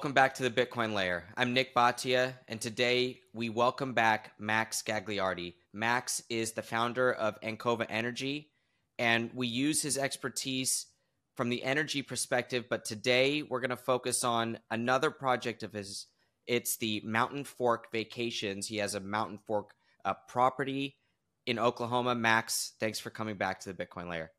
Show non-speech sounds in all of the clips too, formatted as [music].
Welcome back to the Bitcoin Layer. I'm Nik Bhatia, and today we welcome back Max Gagliardi. Max is the founder of Ancova Energy, and we use his expertise from the energy perspective. But today we're going to focus on another project of his. It's the Mountain Fork Vacations. He has a Mountain Fork uh, property in Oklahoma. Max, thanks for coming back to the Bitcoin Layer.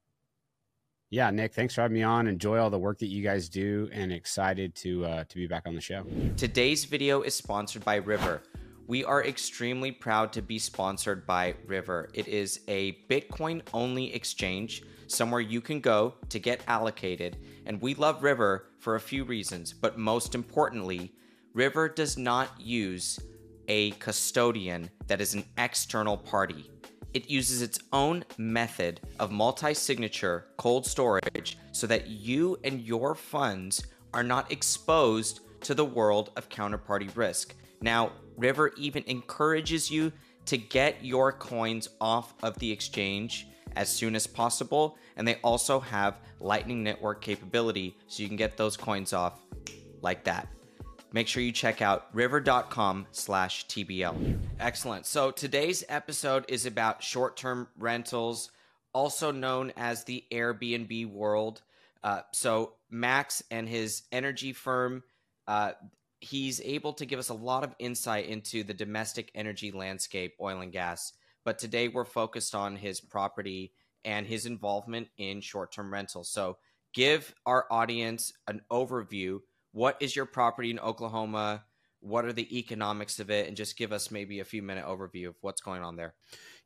Yeah, Nik, thanks for having me on. Enjoy all the work that you guys do, and excited to uh, to be back on the show. Today's video is sponsored by River. We are extremely proud to be sponsored by River. It is a Bitcoin only exchange, somewhere you can go to get allocated. And we love River for a few reasons, but most importantly, River does not use a custodian that is an external party. It uses its own method of multi signature cold storage so that you and your funds are not exposed to the world of counterparty risk. Now, River even encourages you to get your coins off of the exchange as soon as possible, and they also have Lightning Network capability so you can get those coins off like that make sure you check out river.com slash TBL. Excellent. So today's episode is about short-term rentals, also known as the Airbnb world. Uh, so Max and his energy firm, uh, he's able to give us a lot of insight into the domestic energy landscape, oil and gas. But today we're focused on his property and his involvement in short-term rentals. So give our audience an overview what is your property in Oklahoma? What are the economics of it? And just give us maybe a few minute overview of what's going on there.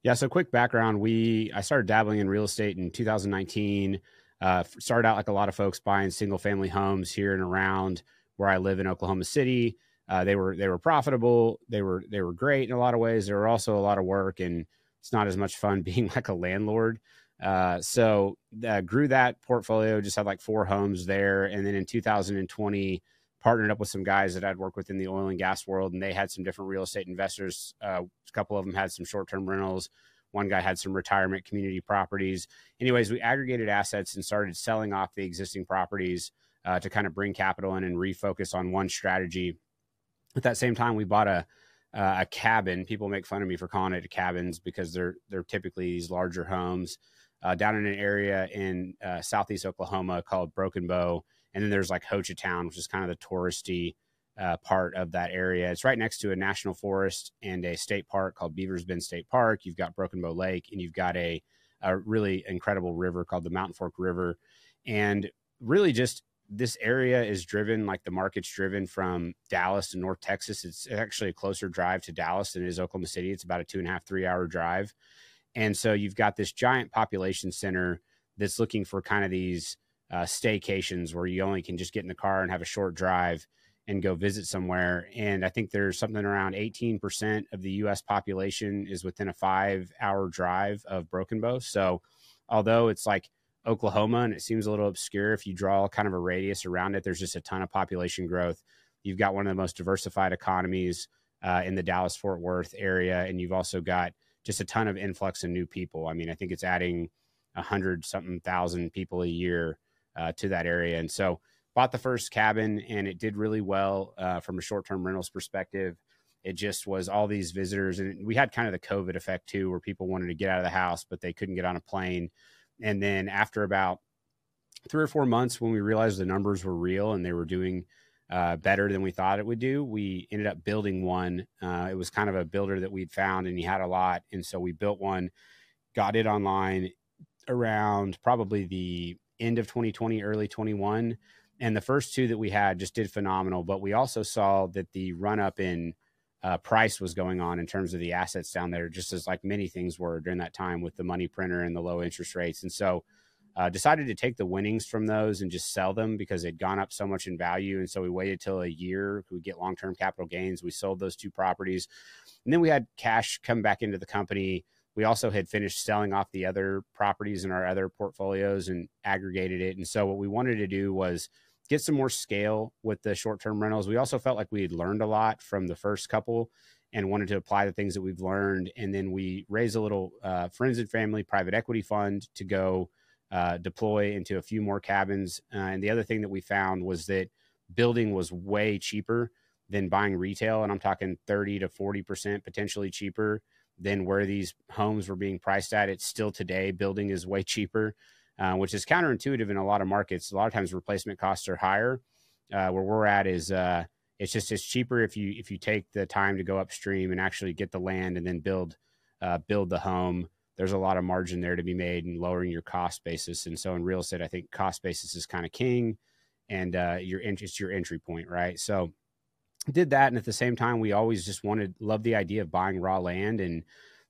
Yeah. So quick background. We, I started dabbling in real estate in 2019. Uh, started out like a lot of folks buying single family homes here and around where I live in Oklahoma City. Uh, they were they were profitable. They were they were great in a lot of ways. There were also a lot of work, and it's not as much fun [laughs] being like a landlord. Uh, so uh, grew that portfolio, just had like four homes there. And then in 2020, partnered up with some guys that I'd worked with in the oil and gas world, and they had some different real estate investors. Uh, a couple of them had some short term rentals. One guy had some retirement community properties. Anyways, we aggregated assets and started selling off the existing properties uh, to kind of bring capital in and refocus on one strategy. At that same time, we bought a uh, a cabin. People make fun of me for calling it cabins because they're they're typically these larger homes uh, down in an area in uh, southeast Oklahoma called Broken Bow. And then there's like Hochatown, which is kind of the touristy uh, part of that area. It's right next to a national forest and a state park called Beavers Bend State Park. You've got Broken Bow Lake, and you've got a, a really incredible river called the Mountain Fork River. And really, just this area is driven like the market's driven from Dallas to North Texas. It's actually a closer drive to Dallas than it is Oklahoma City. It's about a two and a half, three hour drive. And so you've got this giant population center that's looking for kind of these uh, staycations where you only can just get in the car and have a short drive and go visit somewhere. And I think there's something around 18% of the US population is within a five hour drive of Broken Bow. So although it's like Oklahoma and it seems a little obscure, if you draw kind of a radius around it, there's just a ton of population growth. You've got one of the most diversified economies uh, in the Dallas Fort Worth area. And you've also got just a ton of influx of new people. I mean, I think it's adding a hundred something thousand people a year uh, to that area. And so bought the first cabin and it did really well uh, from a short term rentals perspective. It just was all these visitors. And we had kind of the COVID effect too, where people wanted to get out of the house, but they couldn't get on a plane. And then after about three or four months, when we realized the numbers were real and they were doing uh, better than we thought it would do. We ended up building one. Uh, it was kind of a builder that we'd found, and he had a lot, and so we built one, got it online around probably the end of 2020, early 21. And the first two that we had just did phenomenal, but we also saw that the run up in uh, price was going on in terms of the assets down there, just as like many things were during that time with the money printer and the low interest rates. And so uh, decided to take the winnings from those and just sell them because they'd gone up so much in value. And so we waited till a year. We get long term capital gains. We sold those two properties. And then we had cash come back into the company. We also had finished selling off the other properties in our other portfolios and aggregated it. And so what we wanted to do was get some more scale with the short term rentals. We also felt like we had learned a lot from the first couple and wanted to apply the things that we've learned. And then we raised a little uh, friends and family private equity fund to go uh, deploy into a few more cabins. Uh, and the other thing that we found was that building was way cheaper than buying retail. And I'm talking 30 to 40% potentially cheaper than where these homes were being priced at. It's still today, building is way [laughs] cheaper, uh, which is counterintuitive in a lot of markets. A lot of times replacement costs are higher. Uh, where we're at is uh, it's just it's cheaper if you if you take the time to go upstream and actually get the land and then build uh, build the home. There's a lot of margin there to be made and lowering your cost basis. And so in real estate, I think cost basis is kind of king, and uh, your it's your entry point, right? So did that, and at the same time, we always just wanted love the idea of buying raw land, and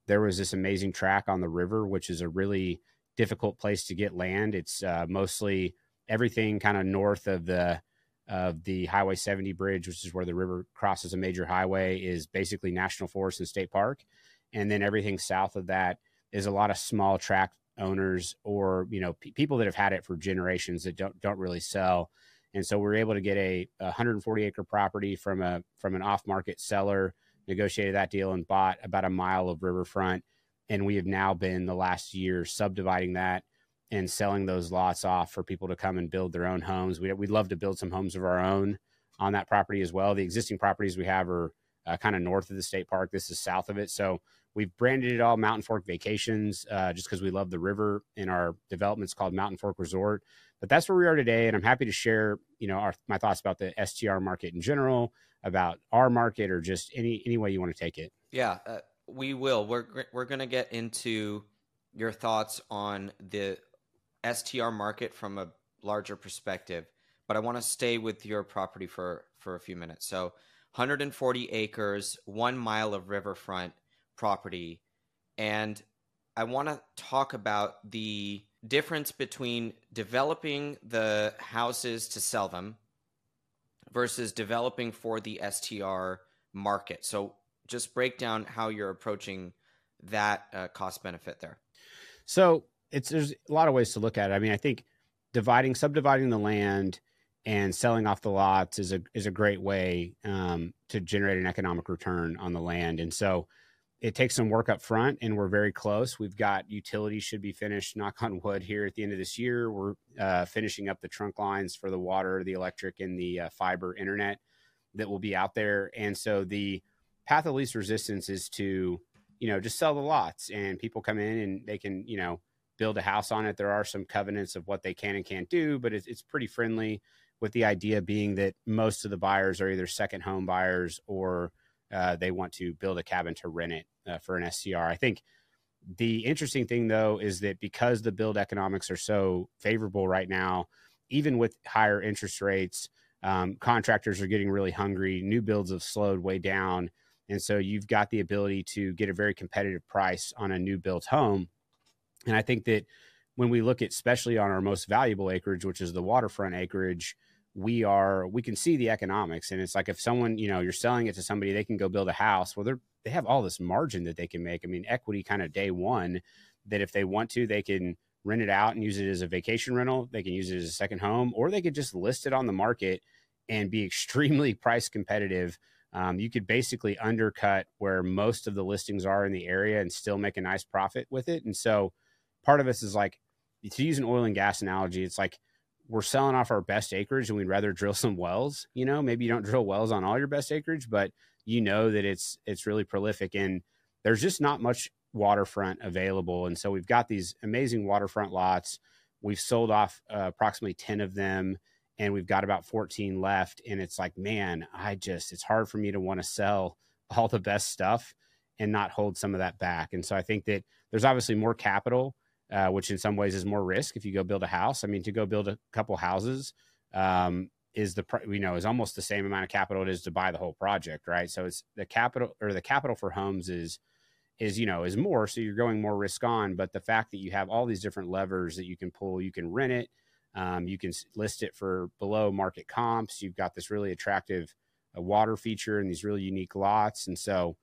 there was this amazing track on the river, which is a really difficult place to get land. It's uh, mostly everything kind of north of the of the Highway 70 bridge, which is where the river crosses a major highway, is basically national forest and state park. And then everything south of that is a lot of small tract owners or you know p- people that have had it for generations that don't don't really sell. And so we are able to get a, a 140 acre property from a from an off market seller, negotiated that deal and bought about a mile of riverfront. And we have now been the last year subdividing that and selling those lots off for people to come and build their own homes. We, would love to build some homes of our own on that property as well. The existing properties we have are uh, kind of north of the state park. This is south of it. So we've branded it all Mountain Fork Vacations uh, just because we love the river in our development's called Mountain Fork Resort. But that's where we are today. And I'm happy to share, you know, our, my thoughts about the STR market in general, about our market or just any, any way you want to take it. Yeah, uh, we will. We're, we're going to get into your thoughts on the STR market from a larger perspective, but I want to stay with your property for for a few minutes. So, 140 acres, one mile of riverfront property, and I want to talk about the difference between developing the houses to sell them versus developing for the STR market. So, just break down how you're approaching that uh, cost benefit there. So, it's there's a lot of ways to look at it. I mean, I think dividing, subdividing the land and selling off the lots is a is a great way um, to generate an economic return on the land. And so it takes some work up front, and we're very close. We've got utilities should be finished. Knock on wood here at the end of this year. We're uh, finishing up the trunk lines for the water, the electric, and the uh, fiber internet that will be out there. And so the path of least resistance is to you know just sell the lots, and people come in and they can you know build a house on it. There are some covenants of what they can and can't do, but it's, it's pretty friendly. With the idea being that most of the buyers are either second home buyers or uh, they want to build a cabin to rent it uh, for an STR. I think the interesting thing though is that because the build economics are so favorable right now, even with higher interest rates, um, contractors are getting really hungry. New builds have slowed way down. And so you've got the ability to get a very competitive price on a new built home and I think that when we look at, especially on our most valuable acreage, which is the waterfront acreage, we are we can see the economics, and it's like if someone you know you're selling it to somebody, they can go build a house. Well, they're they have all this margin that they can make. I mean, equity kind of day one that if they want to, they can rent it out and use it as a vacation rental. They can use it as a second home, or they could just list it on the market and be [laughs] extremely price competitive. Um, you could basically undercut where most of the listings are in the area and still make a nice profit with it. And so part of us is like to use an oil and gas analogy, it's like we're selling off our best acreage and we'd rather drill [laughs] some wells. You know, maybe you don't drill wells on all your best acreage, but you know that it's it's really prolific and there's just not much waterfront available. And so we've got these amazing waterfront lots. We've sold off uh, approximately 10 of them and we've got about 14 left. And it's like, man, I just, it's hard for me to want to sell [laughs] all the best stuff and not hold some of that back. And so I think that there's obviously more capital uh, which in some ways is more risk if you go build a house. I mean, to go build a couple houses um, is the you know is almost the same amount of capital it is to buy the whole project, right? So it's the capital or the capital for homes is is you know is more, so you're going more risk on. But the fact that you have all these different levers that you can pull, you can rent it, um, you can list it for below market comps. You've got this really attractive uh, water feature and these really unique lots, and so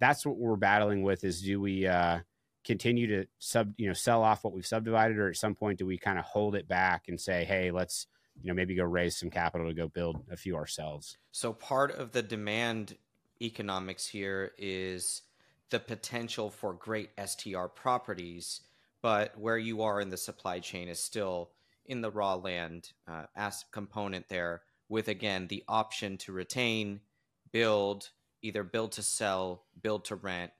that's what we're battling with. Is do we uh, continue to sub you know sell off what we've subdivided or at some point do we kind of hold it back and say hey let's you know maybe go raise some capital to go build a few ourselves so part of the demand economics here is the potential for great str properties but where you are in the supply chain is still in the raw land uh, as component there with again the option to retain, build, either build to sell, build to rent,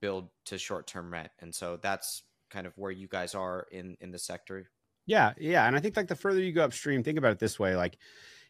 build to short term rent. And so that's kind of where you guys are in in the sector. Yeah, yeah, and I think like the further you go upstream, think about it this way: like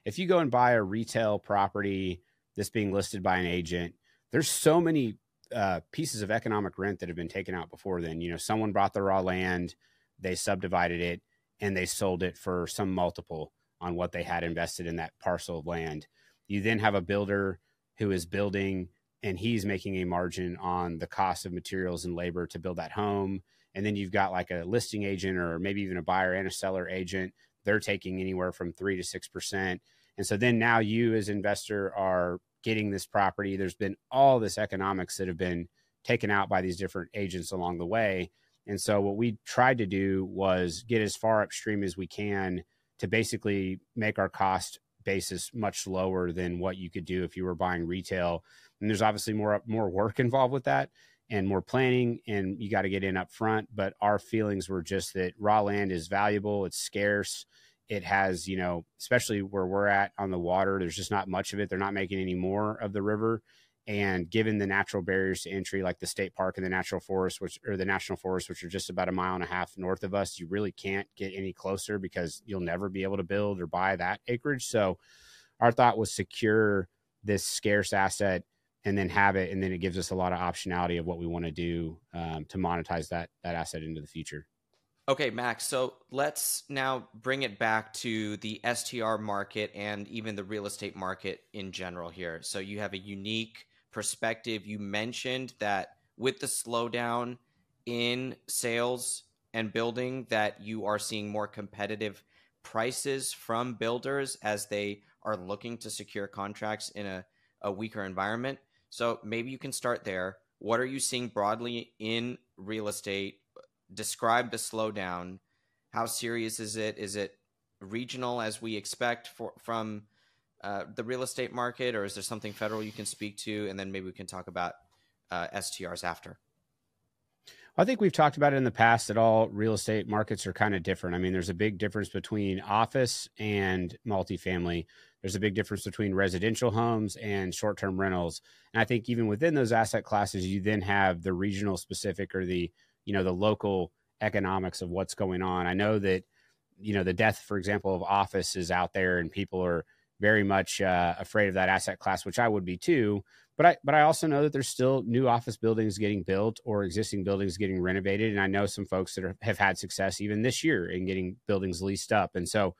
if you go and buy a retail property that's being listed by an agent, there's so many uh, pieces of economic rent that have been taken out before then. You know, someone bought the raw land, they subdivided it, and they sold it for some multiple on what they had invested in that parcel of land. You then have a builder who is building and he's making a margin on the cost of materials and labor to build that home. And then you've got like a listing agent or maybe even a buyer and a seller agent. They're taking anywhere from three to six percent. And so then now you as investor are getting this property. There's been all this economics that have been taken out by these different agents along the way. And so what we tried to do was get as far upstream as we can to basically make our cost basis much lower than what you could do if you were buying retail. And there's obviously more more work involved with that and more planning and you got to get in up front, but our feelings were just that raw land is valuable, it's scarce it has, you know, especially where we're at on the water, there's just not much of it. They're not making any more of the river. And given the natural barriers to entry, like the state park and the natural forest, which or the national forest, which are just about a mile and a half north of us, you really can't get any closer because you'll never be able to build or buy that acreage. So our thought was secure this scarce asset and then have it, and then it gives us a lot of optionality of what we want to do um, to monetize that that asset into the future. Okay, Max. So let's now bring it back to the STR market and even the real estate market in general here. So you have a unique perspective. You mentioned that with the slowdown in sales and building that you are seeing more competitive prices from builders as they are looking to secure contracts in a, a weaker environment. So maybe you can start there. What are you seeing broadly in real estate describe the slowdown. How serious is it? Is it regional as we expect for, from uh, the real estate market, or is there something federal you can speak to? And then maybe we can talk about uh, STRs after. I think we've talked about it in the past that all real estate markets are kind of different. I mean, there's a big difference between office and multifamily. There's a big difference between residential homes and short term rentals. And I think even within those asset classes, you then have the regional specific or the you know the local economics of what's going on. I know that you know the death, for example, of office is out there, and people are very much uh, afraid of that asset class, which I would be too. But I but I also know that there's still new office buildings getting built or existing buildings getting renovated, and I know some folks that are, have had success even this year in getting buildings leased up. And so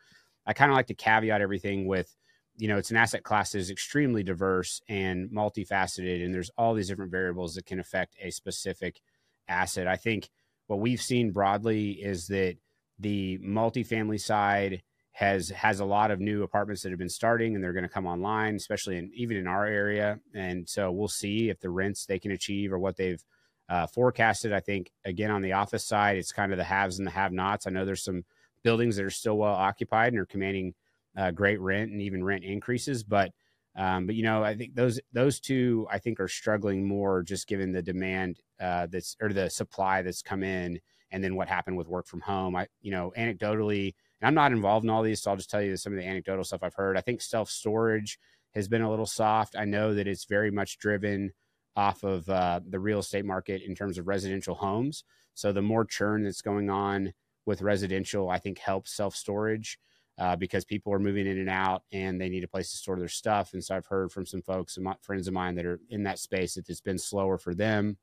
I kind of like to caveat everything with you know it's an asset class that is extremely diverse and multifaceted and there's all these different variables that can affect a specific asset. I think what we've seen broadly is that the multifamily side has has a lot of new apartments that have been starting and they're going to come online, especially in even in our area. And so we'll see if the rents they can achieve or what they've uh, forecasted. I think again on the office side, it's kind of the haves and the have-nots. I know there's some buildings that are still well occupied and are commanding uh, great rent and even rent increases, but um, but you know, I think those those two I think are struggling more just given the demand uh, that's or the supply that's come in, and then what happened with work from home. I you know, anecdotally, and I'm not involved in all these, so I'll just tell you some of the anecdotal stuff I've heard. I think self storage has been a little soft. I know that it's very much driven off of uh, the real estate market in terms of residential homes. So the more churn that's going on with residential, I think helps self storage uh, because people are moving in and out and they need a place to store their stuff. And so I've heard from some folks my, friends of mine that are in that space that it's been slower for them.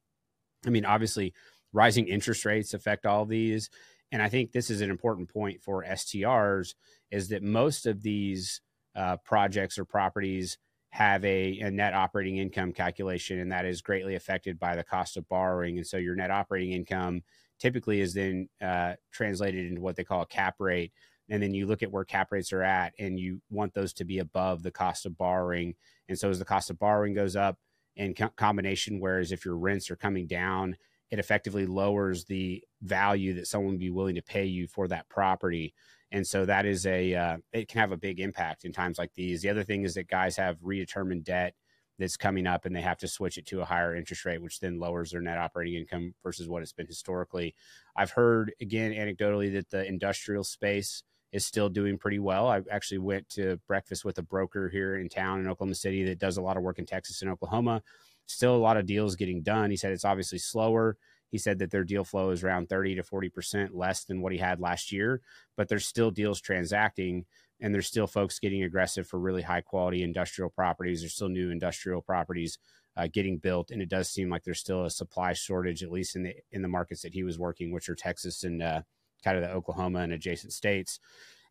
I mean, obviously, rising interest rates affect all these. And I think this is an important point for STRs is that most of these uh, projects or properties have a, a, net operating income calculation, and that is greatly affected by the cost of borrowing. And so your net operating income typically is then uh, translated into what they call a cap rate, and then you look at where cap rates are at and you want those to be above the cost of borrowing and so as the cost of borrowing goes up in co- combination whereas if your rents are coming down it effectively lowers the value that someone would be willing to pay you for that property and so that is a uh, it can have a big impact in times like these the other thing is that guys have redetermined debt that's coming up and they have to switch it to a higher interest rate, which then lowers their net operating income versus what it's been historically. I've heard again anecdotally that the industrial space is still doing pretty well. I actually went to breakfast with a broker here in town in Oklahoma City that does a lot of work in Texas and Oklahoma. Still a lot of deals getting done. He said it's obviously slower. He said that their deal flow is around 30 to 40% less than what he had last year, but there's still deals transacting and there's still folks getting aggressive for really high quality industrial properties. There's still new industrial properties uh, getting built, and it does seem like there's still a supply shortage, at least in the in the markets that he was working, which are Texas and uh, kind of the Oklahoma and adjacent states.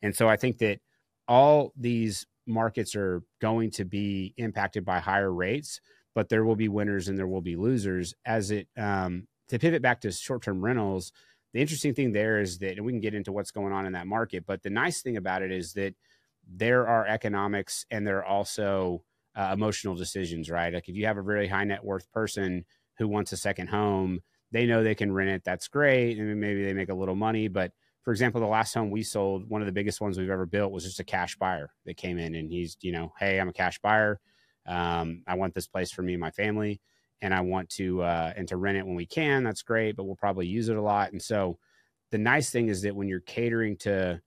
And so I think that all these markets are going to be impacted by higher rates, but there will be winners and there will be losers. As it um, to pivot back to short term rentals, the interesting thing there is that, and we can get into what's going on in that market, but the nice thing about it is that there are economics and there are also uh, emotional decisions, right? Like if you have a really high net worth person who wants a second home, they know they can rent it. That's great. And maybe they make a little money. But for example, the last home we sold, one of the biggest ones we've ever built was just a cash buyer that came in and he's, you know, hey, I'm a cash buyer. Um, I want this place for me and my family and I want to uh, and to rent it when we can. That's great, but we'll probably use it a lot. And so the nice thing is that when you're catering to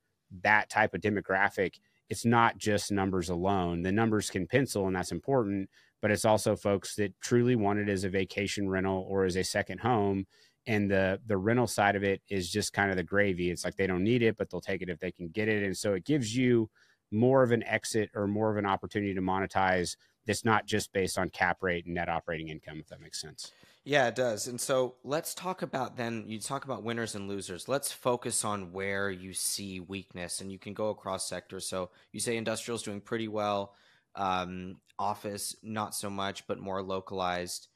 that type of demographic, it's not just numbers alone. The numbers can pencil, and that's important, but it's also folks that truly want it as a vacation rental or as a second home. And the the rental side of it is just kind of the gravy. It's like they don't need it, but they'll take it if they can get it. And so it gives you more of an exit or more of an opportunity to monetize that's not just based on cap rate and net operating income, if that makes sense. Yeah, it does. And so let's talk about then you talk about winners and losers. Let's focus on where you see weakness and you can go across sectors. So you say industrial is doing pretty well, um, office not so much, but more localized.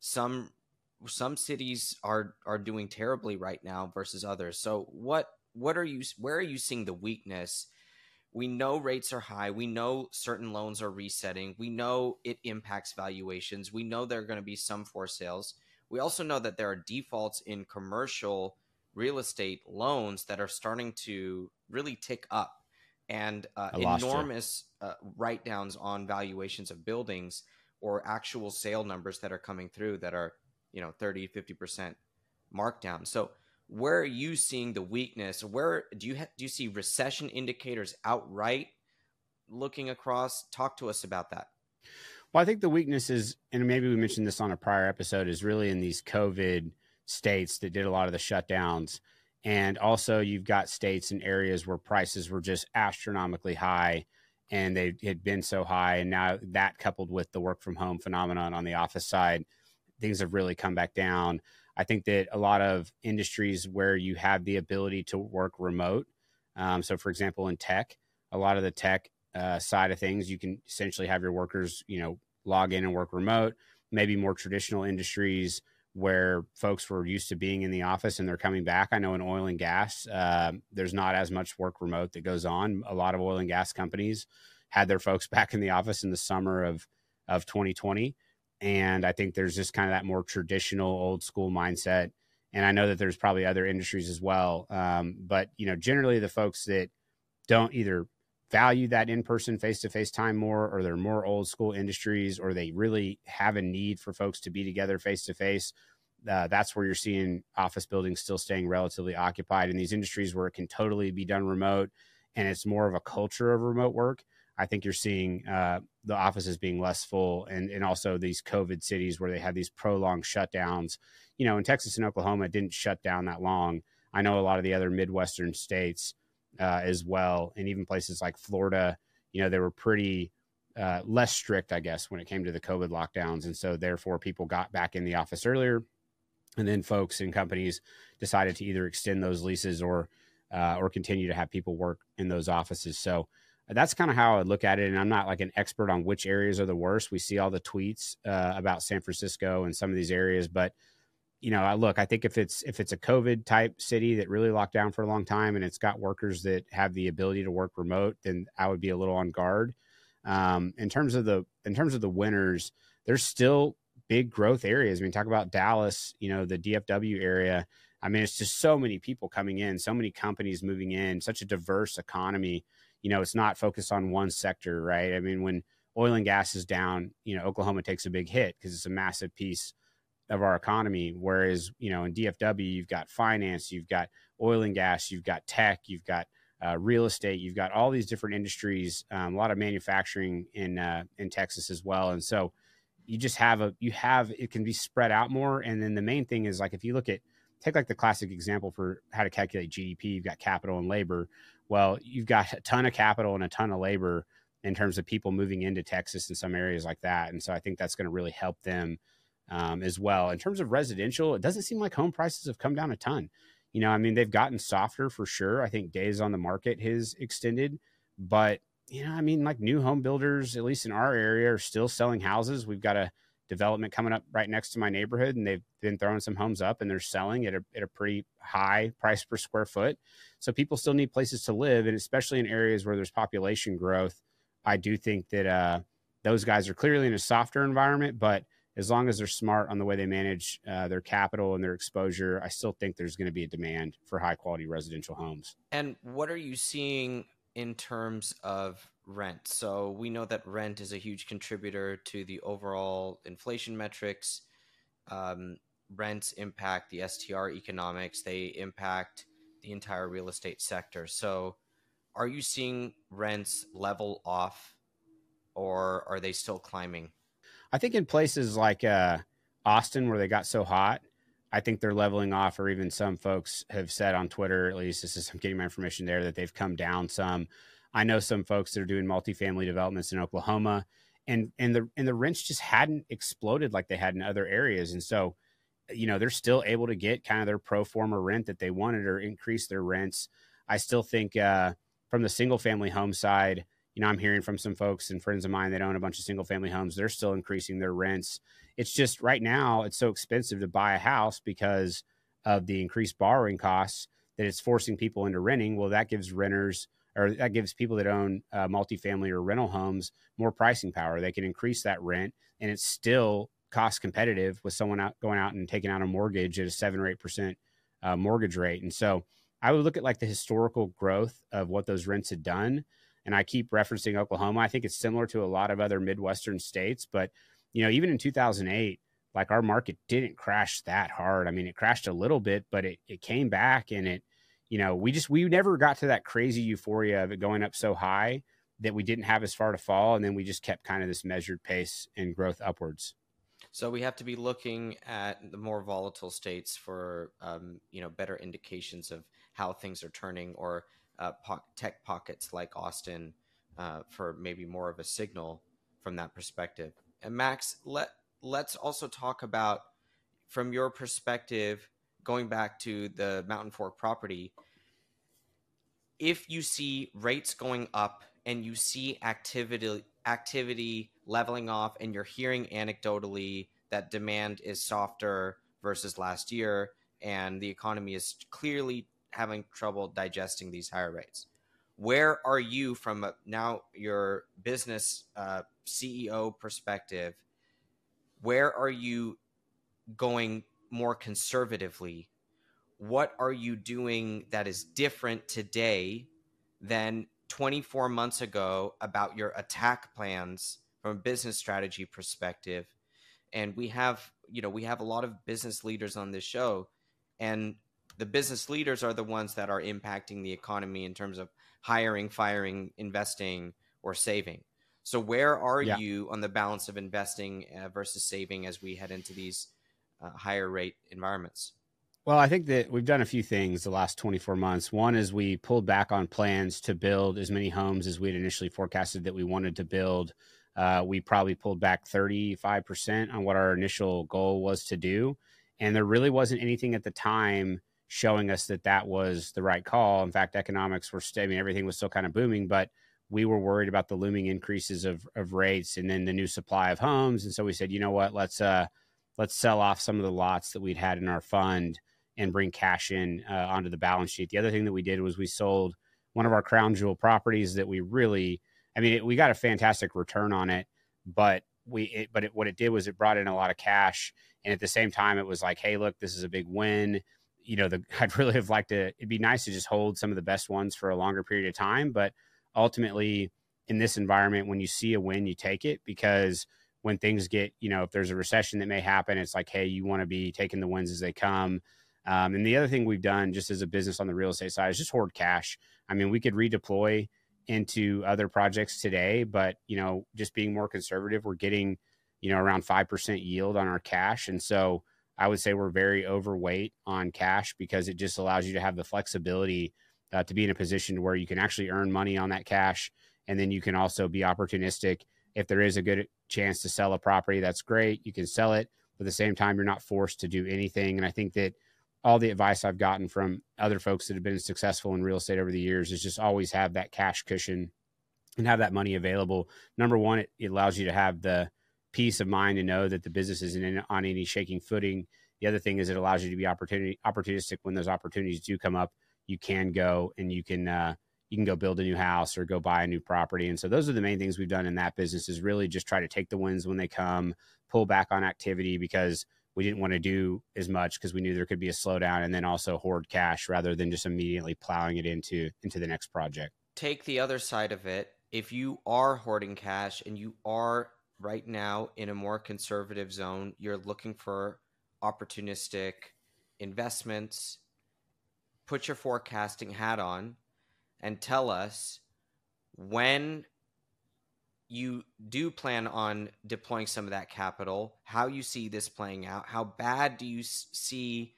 Some some cities are are doing terribly right now versus others. So what what are you where are you seeing the weakness we know rates are high. We know certain loans are resetting. We know it impacts valuations. We know there are going to be some for sales. We also know that there are defaults in commercial real estate loans that are starting to really tick up and uh, enormous uh, write downs on valuations of buildings or actual sale numbers that are coming through that are, you know, 30, 50% markdown. So where are you seeing the weakness? Where do you ha- do you see recession indicators outright looking across? Talk to us about that. Well, I think the weakness is, and maybe we mentioned this on a prior episode, is really in these COVID states that did a lot of the shutdowns. And also, you've got states and areas where prices were just astronomically high and they had been so high. And now, that coupled with the work from home phenomenon on the office side, things have really come back down. I think that a lot of industries where you have the ability to work remote, um, so for example, in tech, a lot of the tech uh, side of things, you can essentially have your workers, you know, log in and work remote. Maybe more traditional industries where folks were used to being in the office and they're coming back. I know in oil and gas, uh, there's not as much work remote that goes on. A lot of oil and gas companies had their folks [laughs] back in the office in the summer of of 2020 and I think there's just kind of that more traditional old school mindset. And I know that there's probably other industries as well. Um, but, you know, generally the folks that don't either value that in person, face to face time more, or they're more old school industries, or they really have a need for folks to be together face to face. That's where you're seeing office buildings still staying relatively occupied in these industries where it can totally be done remote and it's more of a culture of remote work. I think you're seeing uh, the offices being less full, and and also these COVID cities where they had these prolonged shutdowns. You know, in Texas and Oklahoma, it didn't shut down that long. I know a lot of the other Midwestern states uh, as well, and even places like Florida. You know, they were pretty uh, less strict, I guess, when it came to the COVID lockdowns, and so therefore people got back in the office earlier, and then folks and companies decided to either extend those leases or uh, or continue to have people work in those offices. So that's kind of how I look at it. And I'm not like an expert on which areas are the worst. We see all the tweets uh, about San Francisco and some of these areas, but you know, I look, I think if it's if it's a COVID type city that really locked down for a long time and it's got workers that have the ability to work remote, then I would be a little on guard. Um, in terms of the in terms of the winners, there's still big growth areas. I mean, talk about Dallas, you know, the DFW area. I mean, it's just so many people coming in, so many companies moving in, such a diverse economy you know, it's not focused on one sector, right? I mean, when oil and gas is down, you know, Oklahoma takes a big hit because it's a massive piece of our economy. Whereas, you know, in DFW, you've got finance, you've got oil and gas, you've got tech, you've got uh, real estate. You've got all these different industries, um, a lot of manufacturing in uh, in Texas as well, and so you just have a you have it can be spread out more. And then the main thing is like if you look at take like the classic example for how to calculate GDP, you've got capital and labor. Well, you've got a ton of capital and a ton of labor in terms of people moving into Texas and some areas like that, and so I think that's going to really help them um, as well. In terms of residential, it doesn't seem like home prices have come down a ton. You know, I mean, they've gotten softer for sure. I think days on the market has extended, but you know, I mean, like new home builders, at least in our area, are still selling houses. We've got a development coming up right next to my neighborhood, and they've been throwing some homes up, and they're selling at a at a pretty high price per square foot. So people still need places to live, and especially in areas where there's population growth, I do think that uh, those guys are clearly in a softer environment, but as long as they're smart on the way they manage uh, their capital and their exposure, I still think there's going to be a demand for high quality residential homes. And what are you seeing in terms of rent? So we know that rent is a huge contributor to the overall inflation metrics. Um, rents impact the STR economics, they impact the entire real estate sector. So are you seeing rents level off or are they still climbing? I think in places like uh, Austin, where they got so hot, I think they're leveling off, or even some folks have said on Twitter, at least this is I'm getting my information there, that they've come down some. I know some folks that are doing multifamily developments in Oklahoma, and and the and the rents just hadn't exploded like they had in other areas, and so you know they're still able to get kind of their pro forma rent that they wanted or increase their rents. I still think uh, from the single family home side, you know, I'm hearing from some folks and friends of mine that own a bunch of single family homes. They're still increasing their rents. It's just right now it's so expensive to buy a house because of the increased borrowing costs that it's forcing people into renting. Well, that gives renters or that gives people that own uh, multifamily or rental homes more pricing power. They can increase that rent and it's still cost competitive with someone out going out and taking out a mortgage at a seven or eight percent uh, mortgage rate. And so I would look at like the historical growth of what those rents had done and I keep referencing Oklahoma. I think it's similar to a lot of other Midwestern states, but you know, even in 2008, like our market didn't crash that hard. I mean, it crashed a little bit, but it, it came back and it, you know, we just, we never got to that crazy euphoria of it going up so high that we didn't have as far to fall. And then we just kept kind of this measured pace and growth upwards. So we have to be looking at the more volatile states for, um, you know, better indications of how things are turning or uh, po- tech pockets like Austin uh, for maybe more of a signal from that perspective. And Max, let let's also talk about from your perspective, going back to the Mountain Fork property. If you see rates going up and you see activity activity leveling off, and you're hearing anecdotally that demand is softer versus last year, and the economy is clearly having trouble digesting these higher rates. Where are you from a, now your business uh, CEO perspective? Where are you going more conservatively? What are you doing that is different today than 24 months ago about your attack plans from a business strategy perspective? And we have, you know, we have a lot of business leaders on this show, and the business leaders are the ones that are impacting the economy in terms of hiring, firing, investing, or saving. So, where are yeah. you on the balance of investing uh, versus saving as we head into these uh, higher rate environments? Well, I think that we've done a few things the last 24 months. One is we pulled back on plans to build as many homes as we had initially forecasted that we wanted to build. Uh, we probably pulled back 35% on what our initial goal was to do. And there really wasn't anything at the time showing us that that was the right call. In fact, economics were, I mean, everything was still kind of booming, but we were worried about the looming increases of, of rates and then the new supply of homes. And so we said, you know what, let's, uh, let's sell off some of the lots that we'd had in our fund and bring cash in uh, onto the balance sheet. The other thing that we did was we sold one of our crown jewel properties that we really, I mean, it, we got a fantastic return on it, but we, it, but it, what it did was it brought in a lot of cash. And at the same time, it was like, hey, look, this is a big win you know, the, [laughs] I'd really have liked to, it'd be nice to just hold some of the best ones for a longer period of time. But ultimately, in this environment, when you see a win, you take it because when things get, you know, if there's a recession that may happen, it's like, hey, you want to be taking the wins as they come. Um, and the other thing we've done just as a business on the real estate side is just hoard cash. I mean, we could redeploy into other projects today, but you know, just being more conservative, we're getting, you know, around 5% yield on our cash. And so I would say we're very overweight on cash because it just allows you to have the flexibility uh, to be in a position where you can actually earn money on that cash. And then you can also be opportunistic. If there is a good chance to sell a property, that's great. You can sell it. But at the same time, you're not forced to do anything. And I think that all the advice I've gotten from other folks that have been successful in real estate over the years is just always have that cash cushion and have that money available. Number one, it, it allows you to have the peace of mind to know that the business isn't in, on any shaking footing. The other thing is it allows you to be opportunity opportunistic when those opportunities do come up. You can go and you can uh, you can go build a new house or go buy a new property. And so those are the main things we've done in that business is really just try to take the wins when they come, pull back on activity because we didn't want to do as much because we knew there could be a slowdown and then also hoard cash rather than just immediately plowing it into into the next project. Take the other side of it. If you are hoarding cash and you are right now in a more conservative zone you're looking for opportunistic investments put your forecasting hat on and tell us when you do plan on deploying some of that capital, how you see this playing out, how bad do you see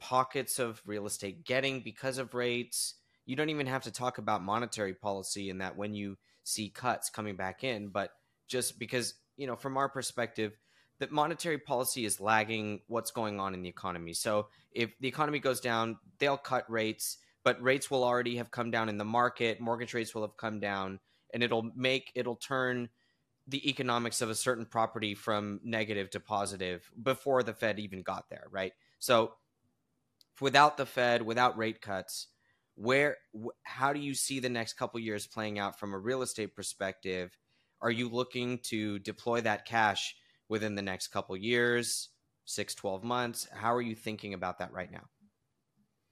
pockets of real estate getting because of rates? You don't even have to talk about monetary policy and that when you see cuts coming back in, but just because, you know, from our perspective, that monetary policy is lagging what's going on in the economy. So if the economy goes down, they'll cut rates, but rates will already have come down in the market, mortgage rates will have come down and it'll make it'll turn the economics of a certain property from negative to positive before the Fed even got there, right? So without the Fed, without rate cuts, where how do you see the next couple years playing out from a real estate perspective? Are you looking to deploy that cash within the next couple years, 6 12 months? How are you thinking about that right now?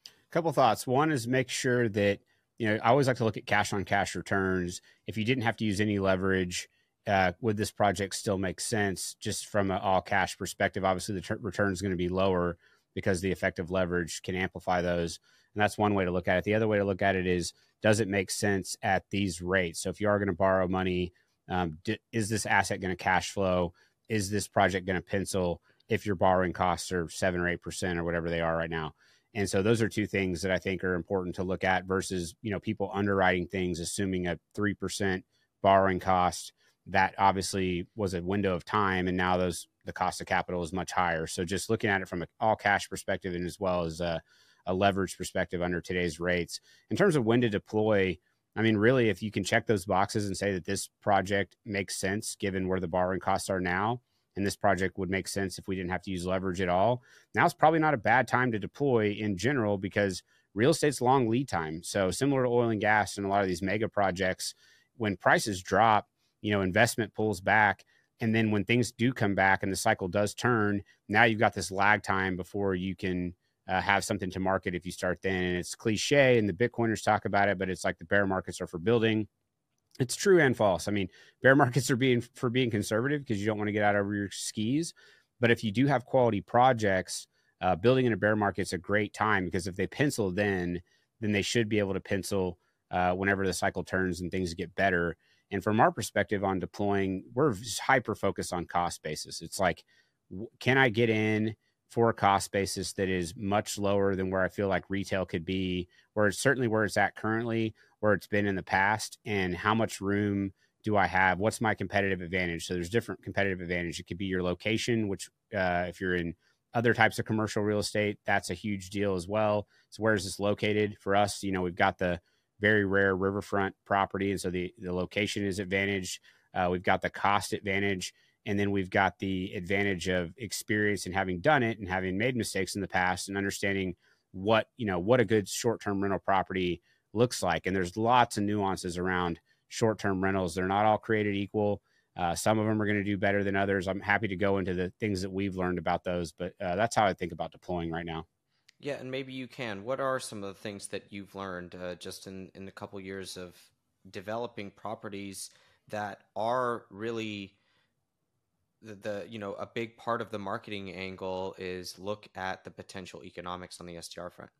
A couple thoughts. One is make sure that you know, I always like to look at cash on cash returns. If you didn't have to use any leverage, uh, would this project still make sense just from an all cash perspective? Obviously, the return is going to be lower because the effective leverage can amplify those. And that's one way to look at it. The other way to look at it is does it make sense at these rates? So if you are going to borrow money, um, d- is this asset going to cash flow? Is this project going to pencil if your borrowing costs are seven or eight percent or whatever they are right now? And so those are two things that I think are important to look at versus, you know, people underwriting things assuming a 3% borrowing cost that obviously was a window of time and now those the cost of capital is much higher. So just looking at it from an all cash perspective and as well as a, a leverage perspective under today's rates. In terms of when to deploy, I mean, really, if you can check those boxes and say that this project makes sense given where the borrowing costs are now, and this project would make sense if we didn't have to use leverage at all. Now it's probably not a bad time to deploy in general because real estate's long lead time. So similar to oil and gas and a lot of these mega projects, when prices drop, you know, investment pulls back. And then when things do come back and the cycle does turn, now you've got this lag time before you can uh, have something to market if you start then. And it's cliche and the Bitcoiners talk about it, but it's like the bear markets are for building it's true and false. I mean, bear [laughs] markets are being for being conservative because you don't want to get out over your skis. But if you do have quality projects, uh, building in a bear market is a great time because if they pencil then, then they should be able to pencil uh, whenever the cycle turns and things get better. And from our perspective on deploying, we're hyper focused on cost basis. It's like, can I get in for a cost basis that is much lower than where I feel like retail could be, where it's certainly where it's at currently, where it's been in the past and how much room do I have? What's my competitive advantage? So there's different competitive advantage. It could be your location, which uh, if you're in other types of commercial real estate, that's a huge deal as well. So where is this located for us? You know, we've got the very rare riverfront property, and so the the location is advantage. Uh, we've got the cost advantage, and then we've got the advantage of experience and having done it and having made mistakes in the past and understanding what you know what a good short term rental property looks like. And there's lots of nuances around short term rentals. They're not all created equal. Uh, some of them are going to do better than others. I'm happy to go into the things that we've learned about those, but uh, that's how I think about deploying right now. Yeah, and maybe you can. What are some of the things that you've learned uh, just in in a couple years of developing properties that are really the, you know a big part of the marketing angle is look at the potential economics on the STR front.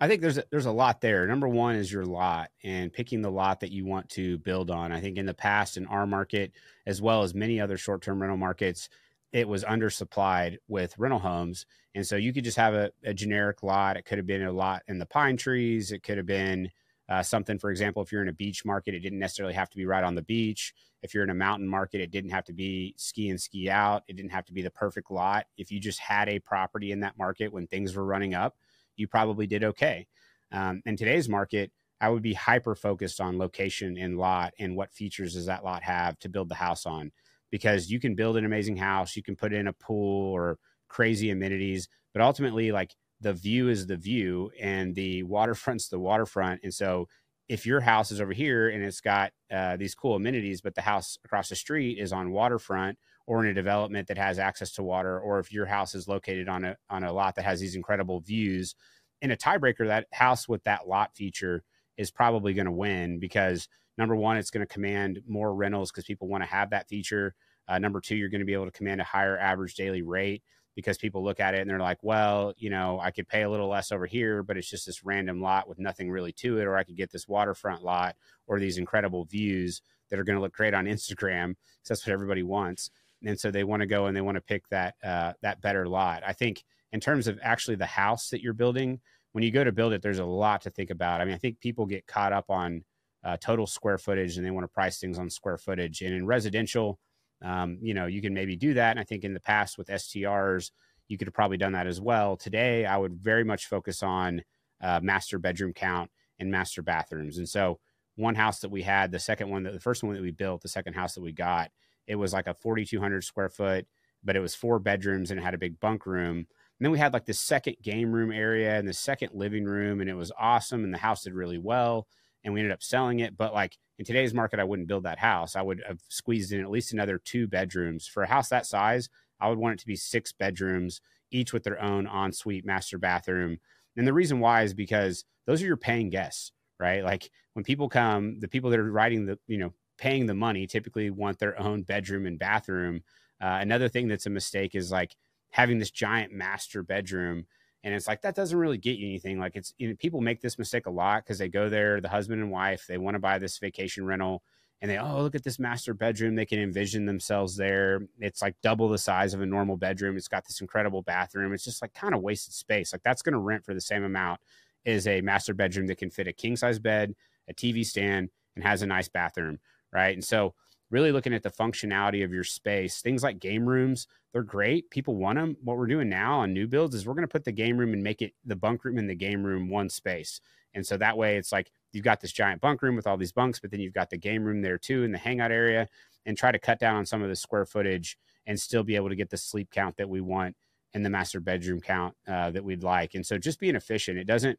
I think there's a, there's a lot there. Number one is your lot and picking the lot that you want to build on. I think in the past in our market, as well as many other short term rental markets, it was undersupplied with rental homes, and so you could just have a, a generic lot. It could have been a lot in the pine trees. It could have been uh, something, for example, if you're in a beach market, it didn't necessarily have to be right on the beach. If you're in a mountain market, it didn't have to be ski and ski out. It didn't have to be the perfect lot. If you just had a property in that market when things were running up, you probably did okay. Um, in today's market, I would be hyper focused on location and lot and what features does that lot have to build the house on because you can build an amazing house, you can put in a pool or crazy amenities, but ultimately, like the view is the view and the waterfront's the waterfront. And so if your house is over here and it's got uh, these cool amenities, but the house across the street is on waterfront or in a development that has access to water, or if your house is located on a on a lot that has these incredible views, in a tiebreaker, that house with that lot feature is probably going to win because number one, it's going to command more rentals because people want to have that feature. Uh, number two, you're going to be able to command a higher average daily rate because people look at it and they're like, well, you know, I could pay a little less over here, but it's just this random lot with nothing really to it, or I could get this waterfront lot or these incredible views that are going to look great on [laughs] Instagram because that's what everybody wants. And so they want to go and they want to pick that uh, that better lot. I think in terms of actually the house that you're building, when you go to build it, there's a lot to think about. I mean, I think people get caught up on uh, total square footage and they want to price things on square footage. And in residential, um, you know, you can maybe do that. And I think in the past with STRs, you could have probably done that as well. Today, I would very much focus on uh, master bedroom count and master bathrooms. And so, one house that we had, the second one, that the first one that we built, the second house that we got, it was like a 4,200 square foot, but it was four bedrooms and it had a big bunk room. And then we had like the second game room area and the second living room, and it was awesome. And the house did really well. And we ended up selling it. But like in today's market, I wouldn't build that house. I would have squeezed in at least another two bedrooms. For a house that size, I would want it to be six bedrooms, each with their own ensuite master bathroom. And the reason why is because those are your paying guests, right? Like when people come, the people that are writing the, you know, paying the money typically want their own bedroom and bathroom. Uh, another thing that's a mistake is like having this giant master bedroom and it's like that doesn't really get you anything like it's you know, people make this mistake a lot because they go there the husband and wife they want to buy this vacation rental and they oh look at this master bedroom they can envision themselves there. It's like double the size of a normal bedroom it's got this incredible bathroom it's just like kind of wasted space like that's going to rent for the same amount as a master bedroom that can fit a king size bed a tv stand and has a nice bathroom right? And so really looking at the functionality of your space. Things like game rooms, they're great. People want them. What we're doing now on new builds is we're going to put the game room and make it the bunk room and the game room one space. And so that way it's like you've got this giant bunk room with all these bunks, but then you've got the game room there too in the hangout area and try to cut down on some of the square footage and still be able to get the sleep count that we want and the master bedroom count uh, that we'd like. And so just being efficient, it doesn't,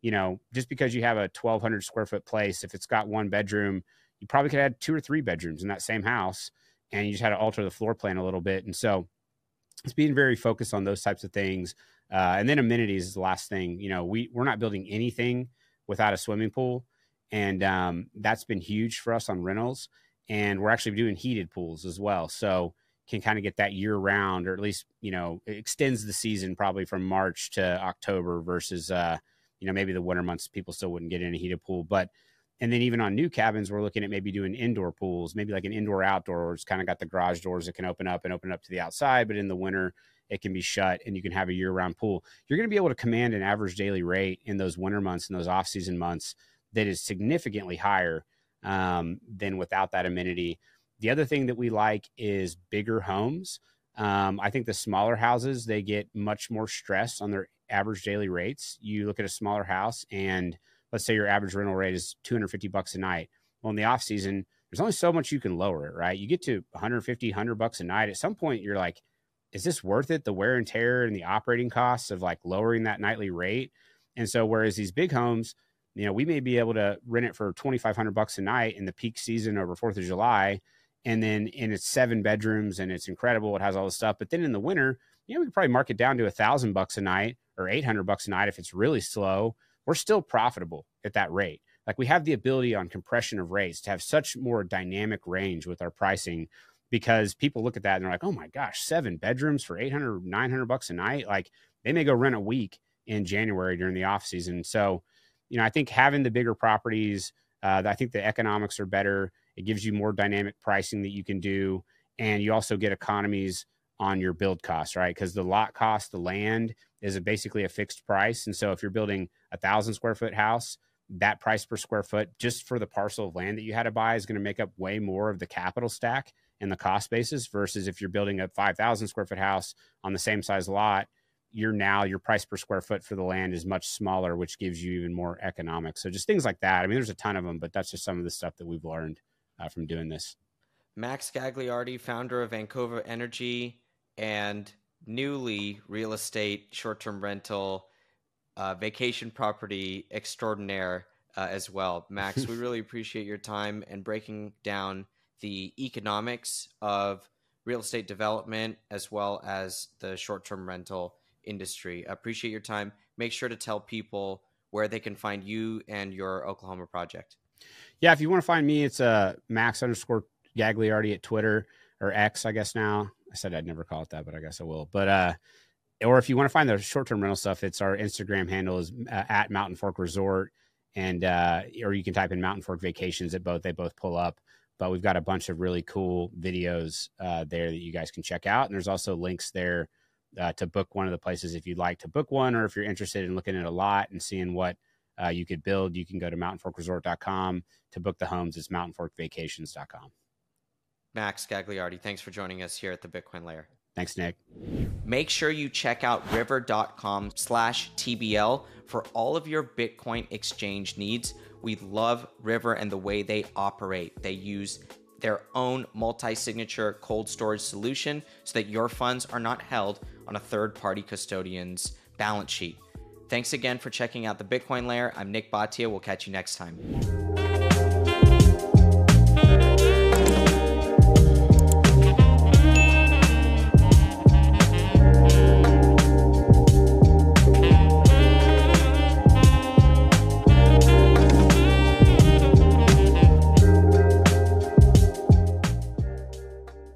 you know, just because you have a 1200 square foot place, if it's got one bedroom, you probably could add two or three bedrooms in that same house and you just had to alter the floor plan a little bit. And so it's being very focused on those types of things. Uh, and then amenities is the last thing. You know, we we're not building anything without a swimming pool, and um, that's been huge for us on rentals. And we're actually doing heated pools as well, so can kind of get that year round, or at least you know extends the season probably from March to October versus uh, you know maybe the winter months people still wouldn't get in a heated pool, but and then even on new cabins, we're looking at maybe doing indoor pools, maybe like an indoor outdoor. It's kind of got the garage doors that can open up and open up to the outside, but in the winter it can be shut and you can have a year round pool. You're going to be able to command an average daily rate in those winter months and those off season months that is significantly higher um, than without that amenity. The other thing that we like is bigger homes. Um, I think the smaller houses they get much more stress on their average daily rates. You look at a smaller house and let's say your average rental rate is 250 bucks a night. Well, in the off season, there's only so much you can lower it, right? You get to 150, 100 bucks a night. At some point, you're like, is this worth it? The wear and tear and the operating costs of like lowering that nightly rate. And so, whereas these big homes, you know, we may be able to rent it for 2,500 bucks a night in the peak season over 4th of July. And then in its seven bedrooms and it's incredible. It has all this stuff. But then in the winter, you know, we could probably mark it down to a thousand bucks a night or 800 bucks a night if it's really slow we're still profitable at that rate. Like we have the ability on compression of rates to have such more dynamic range with our pricing because people look at that and they're like, oh my gosh, seven bedrooms for 800, 900 bucks a night. Like they may go rent a week in January during the off season. So, you know, I think having the bigger properties, uh, I think the economics are better. It gives you more dynamic pricing that you can do. And you also get economies on your build costs, right? Because the lot cost, the land is a, basically a fixed price. And so if you're building a thousand square foot house, that price per square foot just for the parcel of land that you had to buy is going to make up way more of the capital stack and the cost basis versus if you're building a 5,000 square foot house on the same size lot, you're now your price per square foot for the land is much smaller, which gives you even more economics. So just things like that. I mean, there's a ton of them, but that's just some of the stuff that we've learned uh, from doing this. Max Gagliardi, founder of Ancova Energy and newly real estate short term rental uh, vacation property extraordinaire uh, as well. Max, we [laughs] really appreciate your time and breaking down the economics of real estate development as well as the short term rental industry. Appreciate your time. Make sure to tell people where they can find you and your Oklahoma project. Yeah, if you want to find me, it's uh, Max underscore Gagliardi at Twitter or X, I guess now. I said I'd never call it that, but I guess I will. But uh, or if you want to find the short term rental stuff, it's our Instagram handle is uh, at Mountain Fork Resort, and uh, or you can type in Mountain Fork Vacations at both. They both pull up. But we've got a bunch of really cool videos uh, there that you guys can check out, and there's also links there uh, to book one of the places if you'd like to book one, or if you're interested in looking at a lot and seeing what uh, you could build, you can go to mountainforkresort.com to book the homes. It's mountainforkvacations.com. Max Gagliardi, thanks for joining us here at the Bitcoin Layer. Thanks, Nik. Make sure you check out river.com slash TBL for all of your Bitcoin exchange needs. We love River and the way they operate. They use their own multi signature cold storage solution so that your funds are not held on a third party custodian's balance sheet. Thanks again for checking out the Bitcoin Layer. I'm Nik Bhatia. We'll catch you next time.